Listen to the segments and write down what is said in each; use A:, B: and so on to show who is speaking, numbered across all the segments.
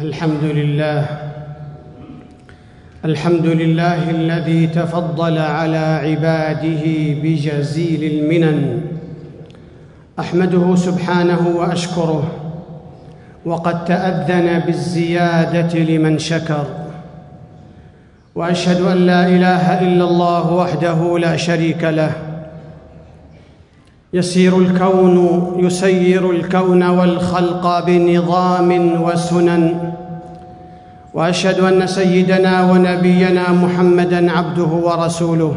A: الحمد لله الحمد لله الذي تفضل على عباده بجزيل المنن احمده سبحانه واشكره وقد تاذن بالزياده لمن شكر واشهد ان لا اله الا الله وحده لا شريك له يسير الكون يسير الكون والخلق بنظام وسنن واشهد ان سيدنا ونبينا محمدا عبده ورسوله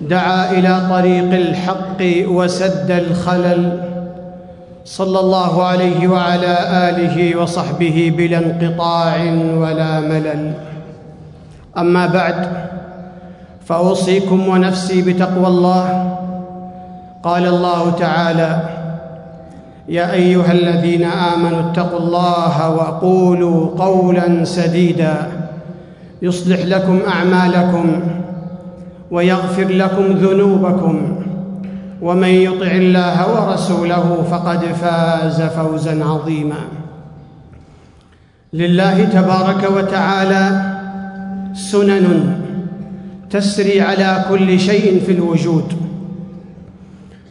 A: دعا الى طريق الحق وسد الخلل صلى الله عليه وعلى اله وصحبه بلا انقطاع ولا ملل اما بعد فاوصيكم ونفسي بتقوى الله قال الله تعالى يا ايها الذين امنوا اتقوا الله وقولوا قولا سديدا يصلح لكم اعمالكم ويغفر لكم ذنوبكم ومن يطع الله ورسوله فقد فاز فوزا عظيما لله تبارك وتعالى سنن تسري على كل شيء في الوجود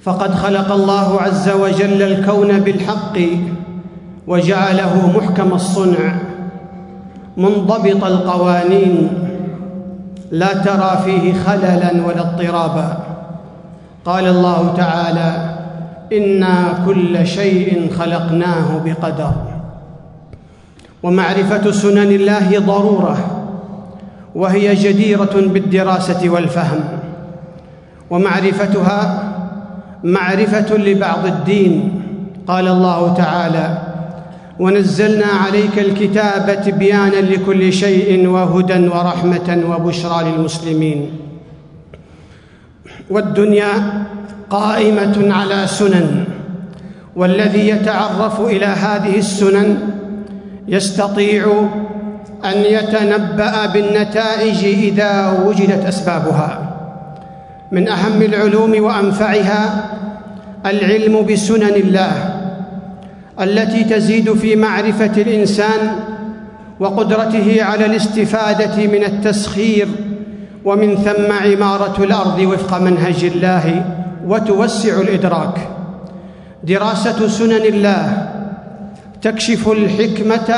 A: فقد خلق الله عز وجل الكون بالحق وجعله محكم الصنع منضبط القوانين لا ترى فيه خللا ولا اضطرابا قال الله تعالى انا كل شيء خلقناه بقدر ومعرفه سنن الله ضروره وهي جديره بالدراسه والفهم ومعرفتها معرفه لبعض الدين قال الله تعالى ونزلنا عليك الكتاب تبيانا لكل شيء وهدى ورحمه وبشرى للمسلمين والدنيا قائمه على سنن والذي يتعرف الى هذه السنن يستطيع ان يتنبا بالنتائج اذا وجدت اسبابها من اهم العلوم وانفعها العلم بسنن الله التي تزيد في معرفه الانسان وقدرته على الاستفاده من التسخير ومن ثم عماره الارض وفق منهج الله وتوسع الادراك دراسه سنن الله تكشف الحكمه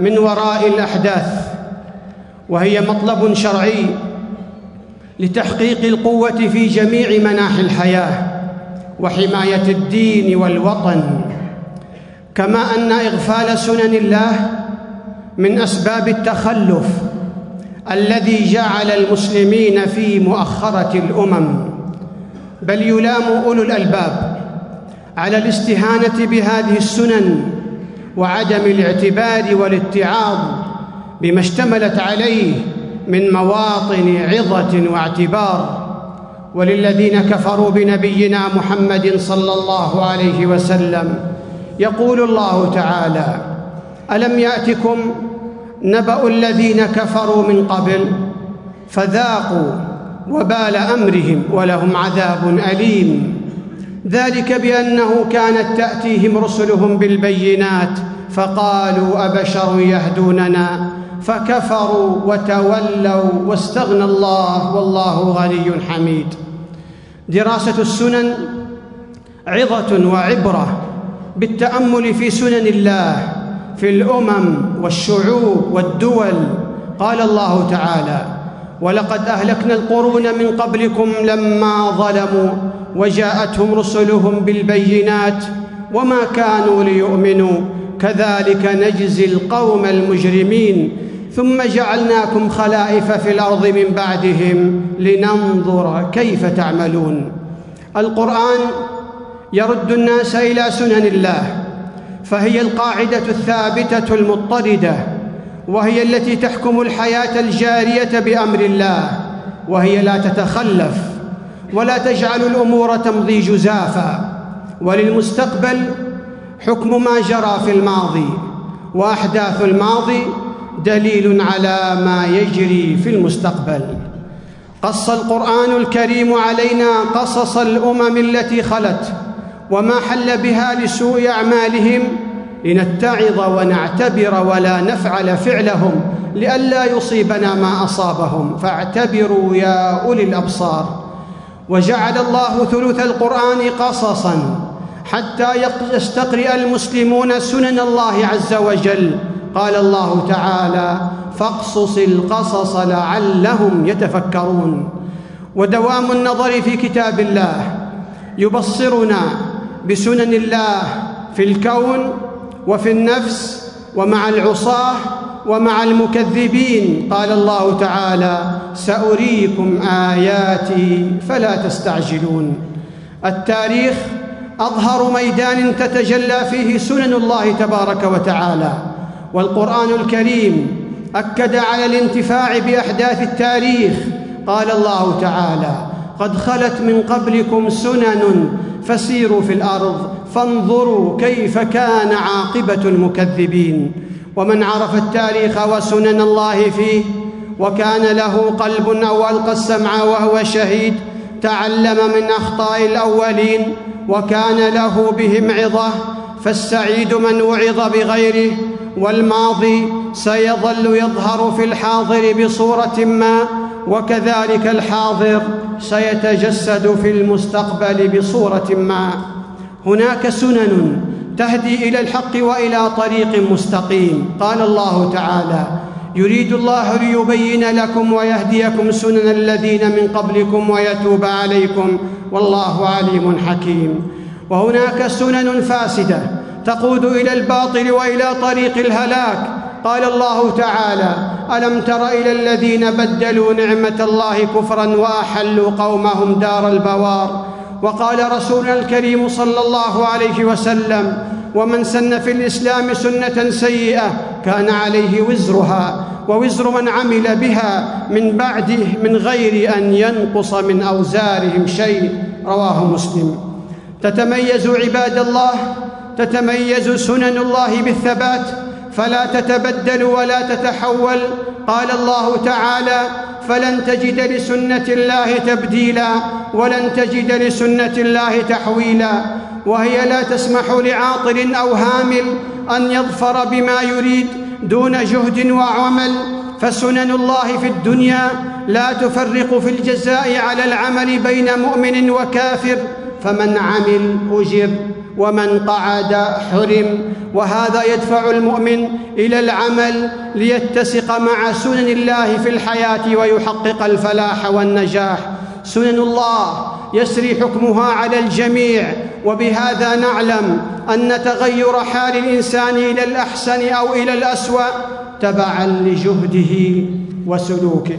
A: من وراء الاحداث وهي مطلب شرعي لتحقيق القوه في جميع مناحي الحياه وحمايه الدين والوطن كما ان اغفال سنن الله من اسباب التخلف الذي جعل المسلمين في مؤخره الامم بل يلام اولو الالباب على الاستهانه بهذه السنن وعدم الاعتبار والاتعاظ بما اشتملت عليه من مواطن عظه واعتبار وللذين كفروا بنبينا محمد صلى الله عليه وسلم يقول الله تعالى الم ياتكم نبا الذين كفروا من قبل فذاقوا وبال امرهم ولهم عذاب اليم ذلك بانه كانت تاتيهم رسلهم بالبينات فقالوا ابشر يهدوننا فكفروا وتولوا واستغنى الله والله غني حميد دراسه السنن عظه وعبره بالتامل في سنن الله في الامم والشعوب والدول قال الله تعالى ولقد اهلكنا القرون من قبلكم لما ظلموا وجاءتهم رسلهم بالبينات وما كانوا ليؤمنوا كذلك نجزي القوم المجرمين ثم جعلناكم خلائف في الارض من بعدهم لننظر كيف تعملون القران يرد الناس الى سنن الله فهي القاعده الثابته المضطرده وهي التي تحكم الحياه الجاريه بامر الله وهي لا تتخلف ولا تجعل الامور تمضي جزافا وللمستقبل حكم ما جرى في الماضي واحداث الماضي دليل على ما يجري في المستقبل قص القران الكريم علينا قصص الامم التي خلت وما حل بها لسوء اعمالهم لنتعظ ونعتبر ولا نفعل فعلهم لئلا يصيبنا ما اصابهم فاعتبروا يا اولي الابصار وجعل الله ثلث القران قصصا حتى يستقرئ المسلمون سنن الله عز وجل قال الله تعالى فاقصص القصص لعلهم يتفكرون ودوام النظر في كتاب الله يبصرنا بسنن الله في الكون وفي النفس ومع العصاه ومع المكذبين قال الله تعالى ساريكم اياتي فلا تستعجلون التاريخ اظهر ميدان تتجلى فيه سنن الله تبارك وتعالى والقران الكريم اكد على الانتفاع باحداث التاريخ قال الله تعالى قد خلت من قبلكم سنن فسيروا في الارض فانظروا كيف كان عاقبه المكذبين ومن عرف التاريخ وسنن الله فيه وكان له قلب او القى السمع وهو شهيد تعلم من اخطاء الاولين وكان له بهم عظه فالسعيد من وعظ بغيره والماضي سيظل يظهر في الحاضر بصوره ما وكذلك الحاضر سيتجسد في المستقبل بصوره ما هناك سنن تهدي الى الحق والى طريق مستقيم قال الله تعالى يريد الله ليبين لكم ويهديكم سنن الذين من قبلكم ويتوب عليكم والله عليم حكيم وهناك سنن فاسده تقود الى الباطل والى طريق الهلاك قال الله تعالى الم تر الى الذين بدلوا نعمه الله كفرا واحلوا قومهم دار البوار وقال رسولنا الكريم صلى الله عليه وسلم ومن سن في الاسلام سنه سيئه كان عليه وزرها ووزر من عمل بها من بعده من غير ان ينقص من اوزارهم شيء رواه مسلم تتميز عباد الله تتميز سنن الله بالثبات فلا تتبدل ولا تتحول قال الله تعالى فلن تجد لسنه الله تبديلا ولن تجد لسنه الله تحويلا وهي لا تسمح لعاطل او هامل ان يظفر بما يريد دون جهد وعمل فسنن الله في الدنيا لا تفرق في الجزاء على العمل بين مؤمن وكافر فمن عمل اجر ومن قعد حرم وهذا يدفع المؤمن الى العمل ليتسق مع سنن الله في الحياه ويحقق الفلاح والنجاح سنن الله يسري حكمها على الجميع وبهذا نعلم ان تغير حال الانسان الى الاحسن او الى الاسوا تبعا لجهده وسلوكه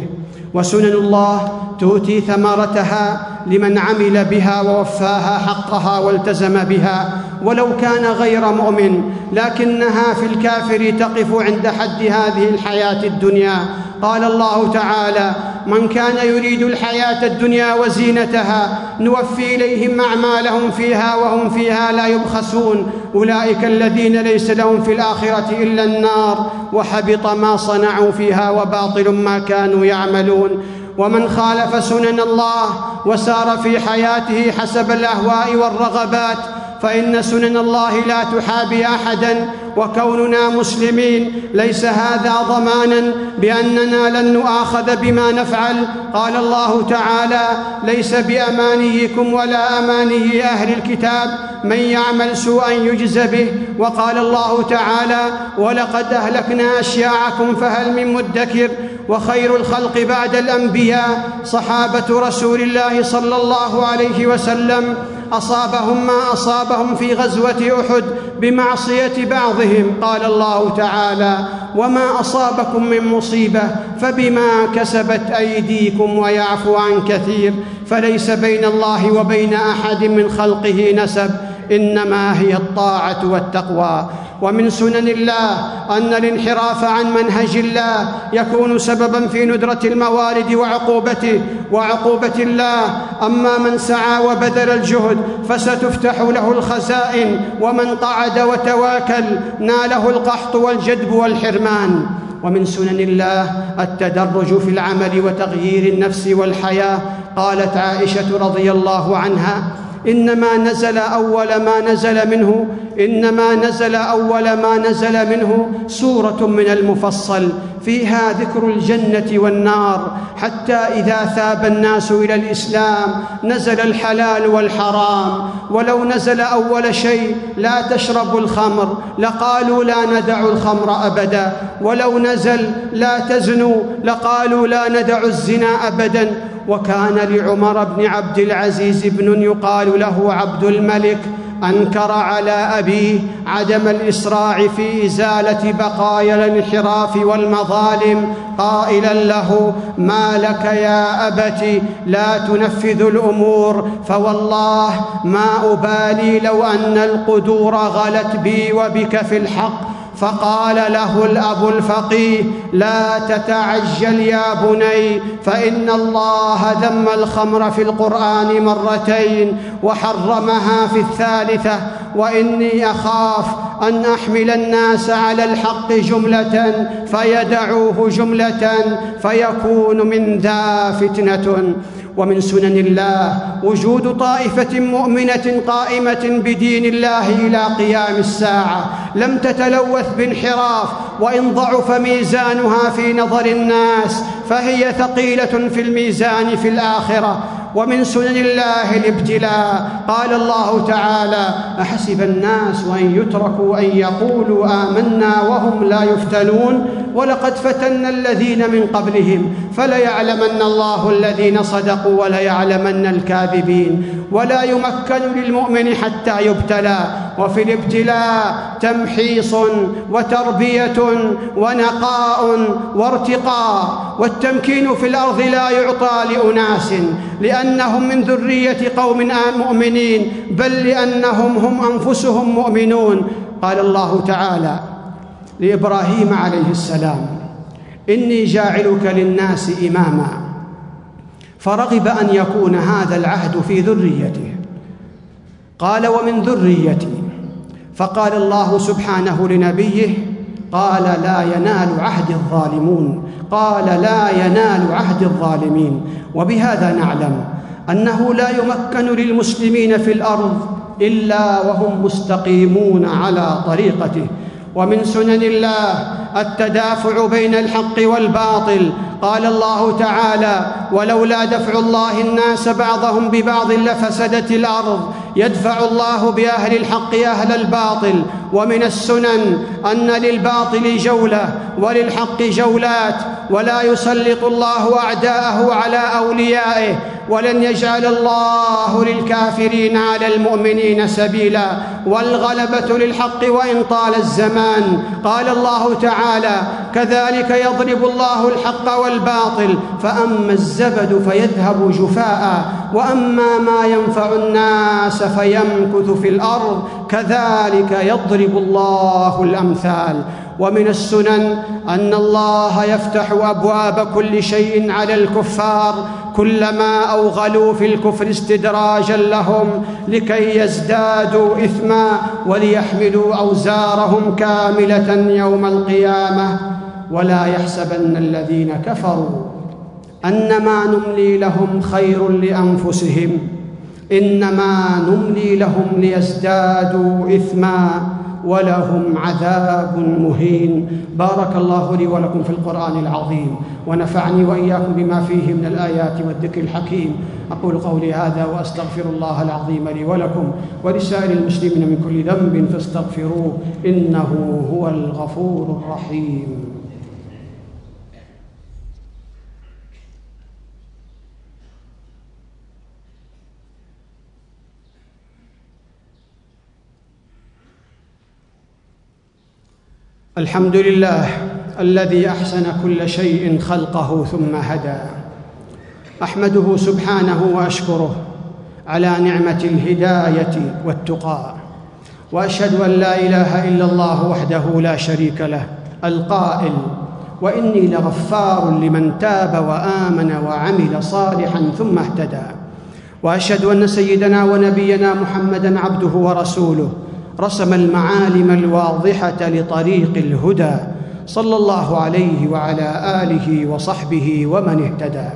A: وسنن الله تؤتي ثمرتها لمن عمل بها ووفاها حقها والتزم بها ولو كان غير مؤمن لكنها في الكافر تقف عند حد هذه الحياه الدنيا قال الله تعالى من كان يريد الحياه الدنيا وزينتها نوفي اليهم اعمالهم فيها وهم فيها لا يبخسون اولئك الذين ليس لهم في الاخره الا النار وحبط ما صنعوا فيها وباطل ما كانوا يعملون ومن خالف سنن الله وسار في حياته حسب الاهواء والرغبات فان سنن الله لا تحابي احدا وكوننا مسلمين ليس هذا ضمانا باننا لن نؤاخذ بما نفعل قال الله تعالى ليس بامانيكم ولا اماني اهل الكتاب من يعمل سوءا يجز به وقال الله تعالى ولقد اهلكنا اشياعكم فهل من مدكر وخير الخلق بعد الانبياء صحابه رسول الله صلى الله عليه وسلم اصابهم ما اصابهم في غزوه احد بمعصيه بعضهم قال الله تعالى وما اصابكم من مصيبه فبما كسبت ايديكم ويعفو عن كثير فليس بين الله وبين احد من خلقه نسب انما هي الطاعه والتقوى ومن سنن الله ان الانحراف عن منهج الله يكون سببا في ندره الموارد وعقوبته وعقوبه الله اما من سعى وبذل الجهد فستفتح له الخزائن ومن قعد وتواكل ناله القحط والجدب والحرمان ومن سنن الله التدرج في العمل وتغيير النفس والحياه قالت عائشه رضي الله عنها انما نزل اول ما نزل منه انما نزل اول ما نزل منه سوره من المفصل فيها ذكر الجنه والنار حتى اذا ثاب الناس الى الاسلام نزل الحلال والحرام ولو نزل اول شيء لا تشربوا الخمر لقالوا لا ندع الخمر ابدا ولو نزل لا تزنوا لقالوا لا ندع الزنا ابدا وكان لعمر بن عبد العزيز ابن يقال له عبد الملك انكر على ابيه عدم الاسراع في ازاله بقايا الانحراف والمظالم قائلا له ما لك يا ابت لا تنفذ الامور فوالله ما ابالي لو ان القدور غلت بي وبك في الحق فقال له الاب الفقيه لا تتعجل يا بني فان الله ذم الخمر في القران مرتين وحرمها في الثالثه واني اخاف ان احمل الناس على الحق جمله فيدعوه جمله فيكون من ذا فتنه ومن سنن الله وجود طائفه مؤمنه قائمه بدين الله الى قيام الساعه لم تتلوث بانحراف وان ضعف ميزانها في نظر الناس فهي ثقيله في الميزان في الاخره ومن سنن الله الابتلاء قال الله تعالى احسب الناس ان يتركوا ان يقولوا امنا وهم لا يفتنون ولقد فتنا الذين من قبلهم فليعلمن الله الذين صدقوا وليعلمن الكاذبين ولا يمكن للمؤمن حتى يبتلى وفي الابتلاء تمحيص وتربيه ونقاء وارتقاء والتمكين في الارض لا يعطى لاناس لانهم من ذريه قوم مؤمنين بل لانهم هم انفسهم مؤمنون قال الله تعالى لابراهيم عليه السلام اني جاعلك للناس اماما فرغب ان يكون هذا العهد في ذريته قال ومن ذريتي فقال الله سبحانه لنبيه قال لا ينال عهد الظالمون قال لا ينال عهد الظالمين وبهذا نعلم انه لا يمكن للمسلمين في الارض الا وهم مستقيمون على طريقته ومن سنن الله التدافع بين الحق والباطل قال الله تعالى ولولا دفع الله الناس بعضهم ببعض لفسدت الارض يدفع الله باهل الحق اهل الباطل ومن السنن ان للباطل جوله وللحق جولات ولا يسلط الله اعداءه على اوليائه ولن يجعل الله للكافرين على المؤمنين سبيلا والغلبه للحق وان طال الزمان قال الله تعالى كذلك يضرب الله الحق والباطل فاما الزبد فيذهب جفاء واما ما ينفع الناس فيمكث في الارض كذلك يضرب يضرب الله الامثال ومن السنن ان الله يفتح ابواب كل شيء على الكفار كلما اوغلوا في الكفر استدراجا لهم لكي يزدادوا اثما وليحملوا اوزارهم كامله يوم القيامه ولا يحسبن الذين كفروا انما نملي لهم خير لانفسهم انما نملي لهم ليزدادوا اثما ولهم عذاب مهين بارك الله لي ولكم في القرآن العظيم ونفعني وإياكم بما فيه من الآيات والذكر الحكيم أقول قولي هذا وأستغفر الله العظيم لي ولكم ولسائر المسلمين من كل ذنب فاستغفروه إنه هو الغفور الرحيم الحمد لله الذي احسن كل شيء خلقه ثم هدى احمده سبحانه واشكره على نعمه الهدايه والتقى واشهد ان لا اله الا الله وحده لا شريك له القائل واني لغفار لمن تاب وامن وعمل صالحا ثم اهتدى واشهد ان سيدنا ونبينا محمدا عبده ورسوله رسم المعالم الواضحه لطريق الهدى صلى الله عليه وعلى اله وصحبه ومن اهتدى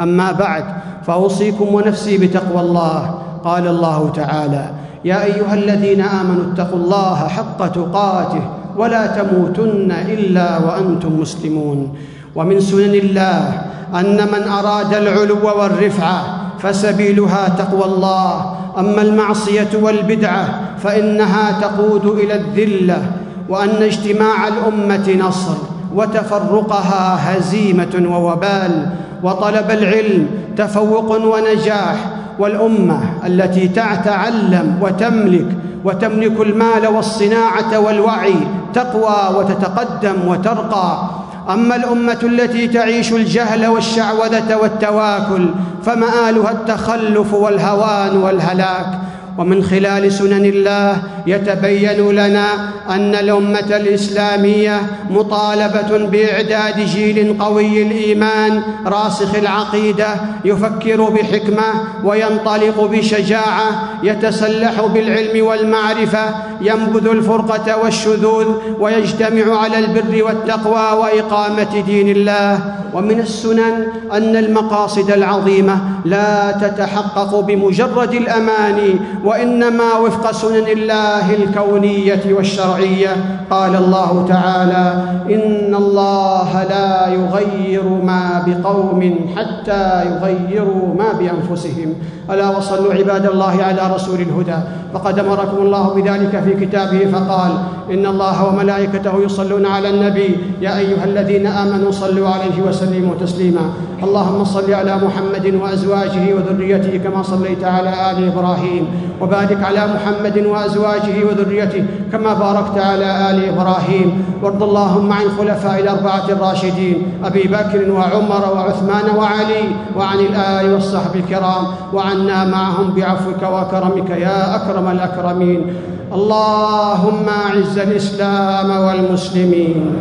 A: اما بعد فاوصيكم ونفسي بتقوى الله قال الله تعالى يا ايها الذين امنوا اتقوا الله حق تقاته ولا تموتن الا وانتم مسلمون ومن سنن الله ان من اراد العلو والرفعه فسبيلها تقوى الله اما المعصيه والبدعه فانها تقود الى الذله وان اجتماع الامه نصر وتفرقها هزيمه ووبال وطلب العلم تفوق ونجاح والامه التي تتعلم وتملك وتملك المال والصناعه والوعي تقوى وتتقدم وترقى اما الامه التي تعيش الجهل والشعوذه والتواكل فمالها التخلف والهوان والهلاك ومن خلال سنن الله يتبين لنا أن الأمة الإسلامية مطالبة بإعداد جيل قوي الإيمان راسخ العقيدة يفكر بحكمة وينطلق بشجاعة يتسلح بالعلم والمعرفة ينبذ الفرقة والشذوذ ويجتمع على البر والتقوى وإقامة دين الله ومن السنن أن المقاصد العظيمة لا تتحقق بمجرد الأماني وإنما وفق سنن الله الله الكونية والشرعية قال الله تعالى إن الله لا يغير ما بقوم حتى يغيروا ما بأنفسهم ألا وصلوا عباد الله على رسول الهدى فقد أمركم الله بذلك في كتابه فقال إن الله وملائكته يصلون على النبي يا أيها الذين آمنوا صلوا عليه وسلموا تسليما اللهم صل على محمد وأزواجه وذريته كما صليت على آل إبراهيم وبارك على محمد وأزواجه وذريته كما باركت على آل إبراهيم وارض اللهم عن خلفاء الأربعة الراشدين أبي بكر وعمر وعثمان وعلي وعن الآل والصحب الكرام وعن تعاملنا معهم بعفوك وكرمك يا اكرم الاكرمين اللهم اعز الاسلام والمسلمين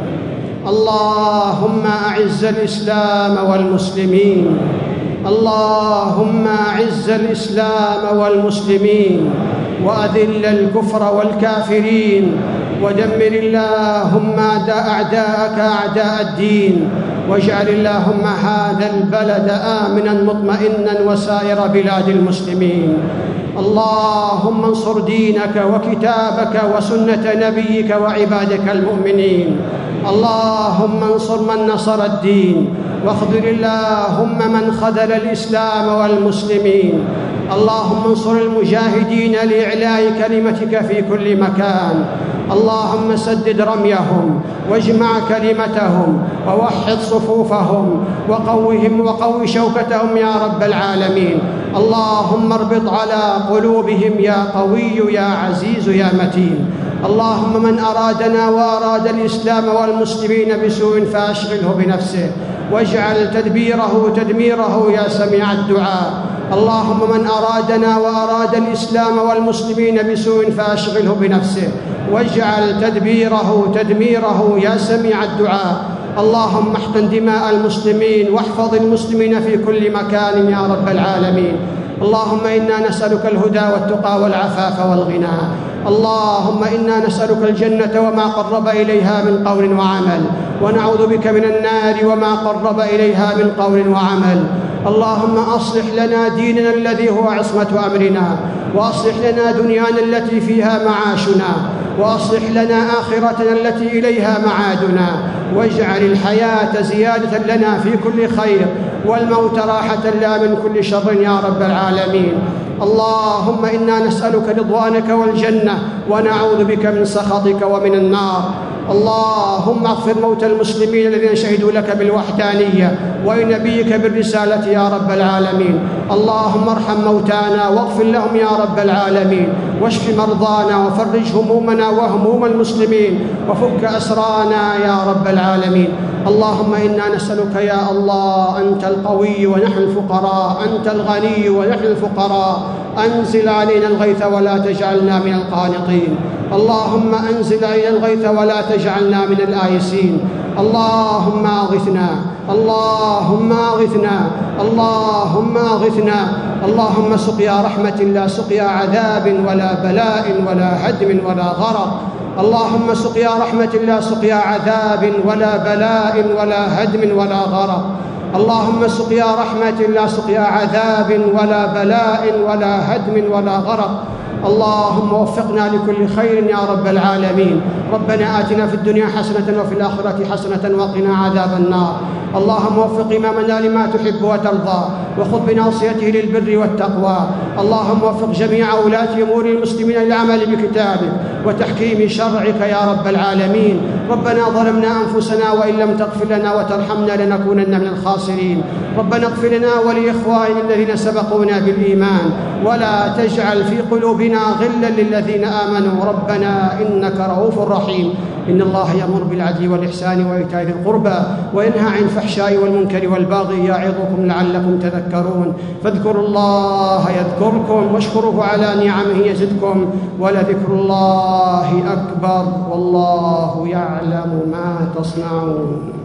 A: اللهم اعز الاسلام والمسلمين اللهم اعز الاسلام والمسلمين واذل الكفر والكافرين ودمر اللهم أعداءك أعداء الدين واجعل اللهم هذا البلد آمنا مطمئنا وسائر بلاد المسلمين اللهم انصر دينك وكتابك وسنة نبيك وعبادك المؤمنين اللهم انصر من نصر الدين واخذل اللهم من خذل الاسلام والمسلمين اللهم انصر المجاهدين لاعلاء كلمتك في كل مكان اللهم سدد رميهم واجمع كلمتهم ووحد صفوفهم وقوهم وقو شوكتهم يا رب العالمين اللهم اربط على قلوبهم يا قوي يا عزيز يا متين اللهم من أرادنا وأراد الإسلام والمسلمين بسوء فأشغله بنفسه واجعل تدبيره تدميره يا سميع الدعاء اللهم من أرادنا وأراد الإسلام والمسلمين بسوء فأشغله بنفسه واجعل تدبيره تدميره يا سميع الدعاء اللهم احقن دماء المسلمين واحفظ المسلمين في كل مكان يا رب العالمين اللهم انا نسالك الهدى والتقى والعفاف والغنى اللهم انا نسالك الجنه وما قرب اليها من قول وعمل ونعوذ بك من النار وما قرب اليها من قول وعمل اللهم اصلح لنا ديننا الذي هو عصمه امرنا واصلح لنا دنيانا التي فيها معاشنا واصلح لنا اخرتنا التي اليها معادنا واجعل الحياه زياده لنا في كل خير والموت راحه لا من كل شر يا رب العالمين اللهم انا نسالك رضوانك والجنه ونعوذ بك من سخطك ومن النار اللهم اغفر موتى المسلمين الذين شهدوا لك بالوحدانيه ولنبيك بالرساله يا رب العالمين اللهم ارحم موتانا واغفر لهم يا رب العالمين واشف مرضانا وفرج همومنا وهموم المسلمين وفك اسرانا يا رب العالمين اللهم انا نسالك يا الله انت القوي ونحن الفقراء انت الغني ونحن الفقراء انزل علينا الغيث ولا تجعلنا من القانطين اللهم أنزل إلى الغيث ولا تجعلنا من الآيسين اللهم أغثنا اللهم أغثنا اللهم أغثنا اللهم سقيا رحمة لا سقيا عذاب ولا بلاء ولا هدم ولا غرق اللهم سقيا رحمة لا سقيا عذاب ولا بلاء ولا هدم ولا غرق اللهم سقيا رحمة لا سقيا عذاب ولا بلاء ولا هدم ولا غرق اللهم وفقنا لكل خير يا رب العالمين ربنا آتنا في الدنيا حسنة وفي الآخرة حسنة وقنا عذاب النار اللهم وفق إمامنا لما تحب وترضى وخذ بناصيته للبر والتقوى اللهم وفق جميع ولاة أمور المسلمين للعمل بكتابك وتحكيم شرعك يا رب العالمين ربنا ظلمنا أنفسنا وإن لم تغفر لنا وترحمنا لنكونن من الخاسرين ربنا اغفر لنا ولإخواننا الذين سبقونا بالإيمان ولا تجعل في قلوبنا غلا للذين آمنوا ربنا إنك رؤوف رحيم إن الله يأمر بالعدل والإحسان وإيتاء ذي القربى وينهى عن الفحشاء والمنكر والبغي يعظكم لعلكم تذكرون فاذكروا الله يذكركم واشكروه على نعمه يزدكم ولذكر الله أكبر والله يعلم يعلم ما تصنعون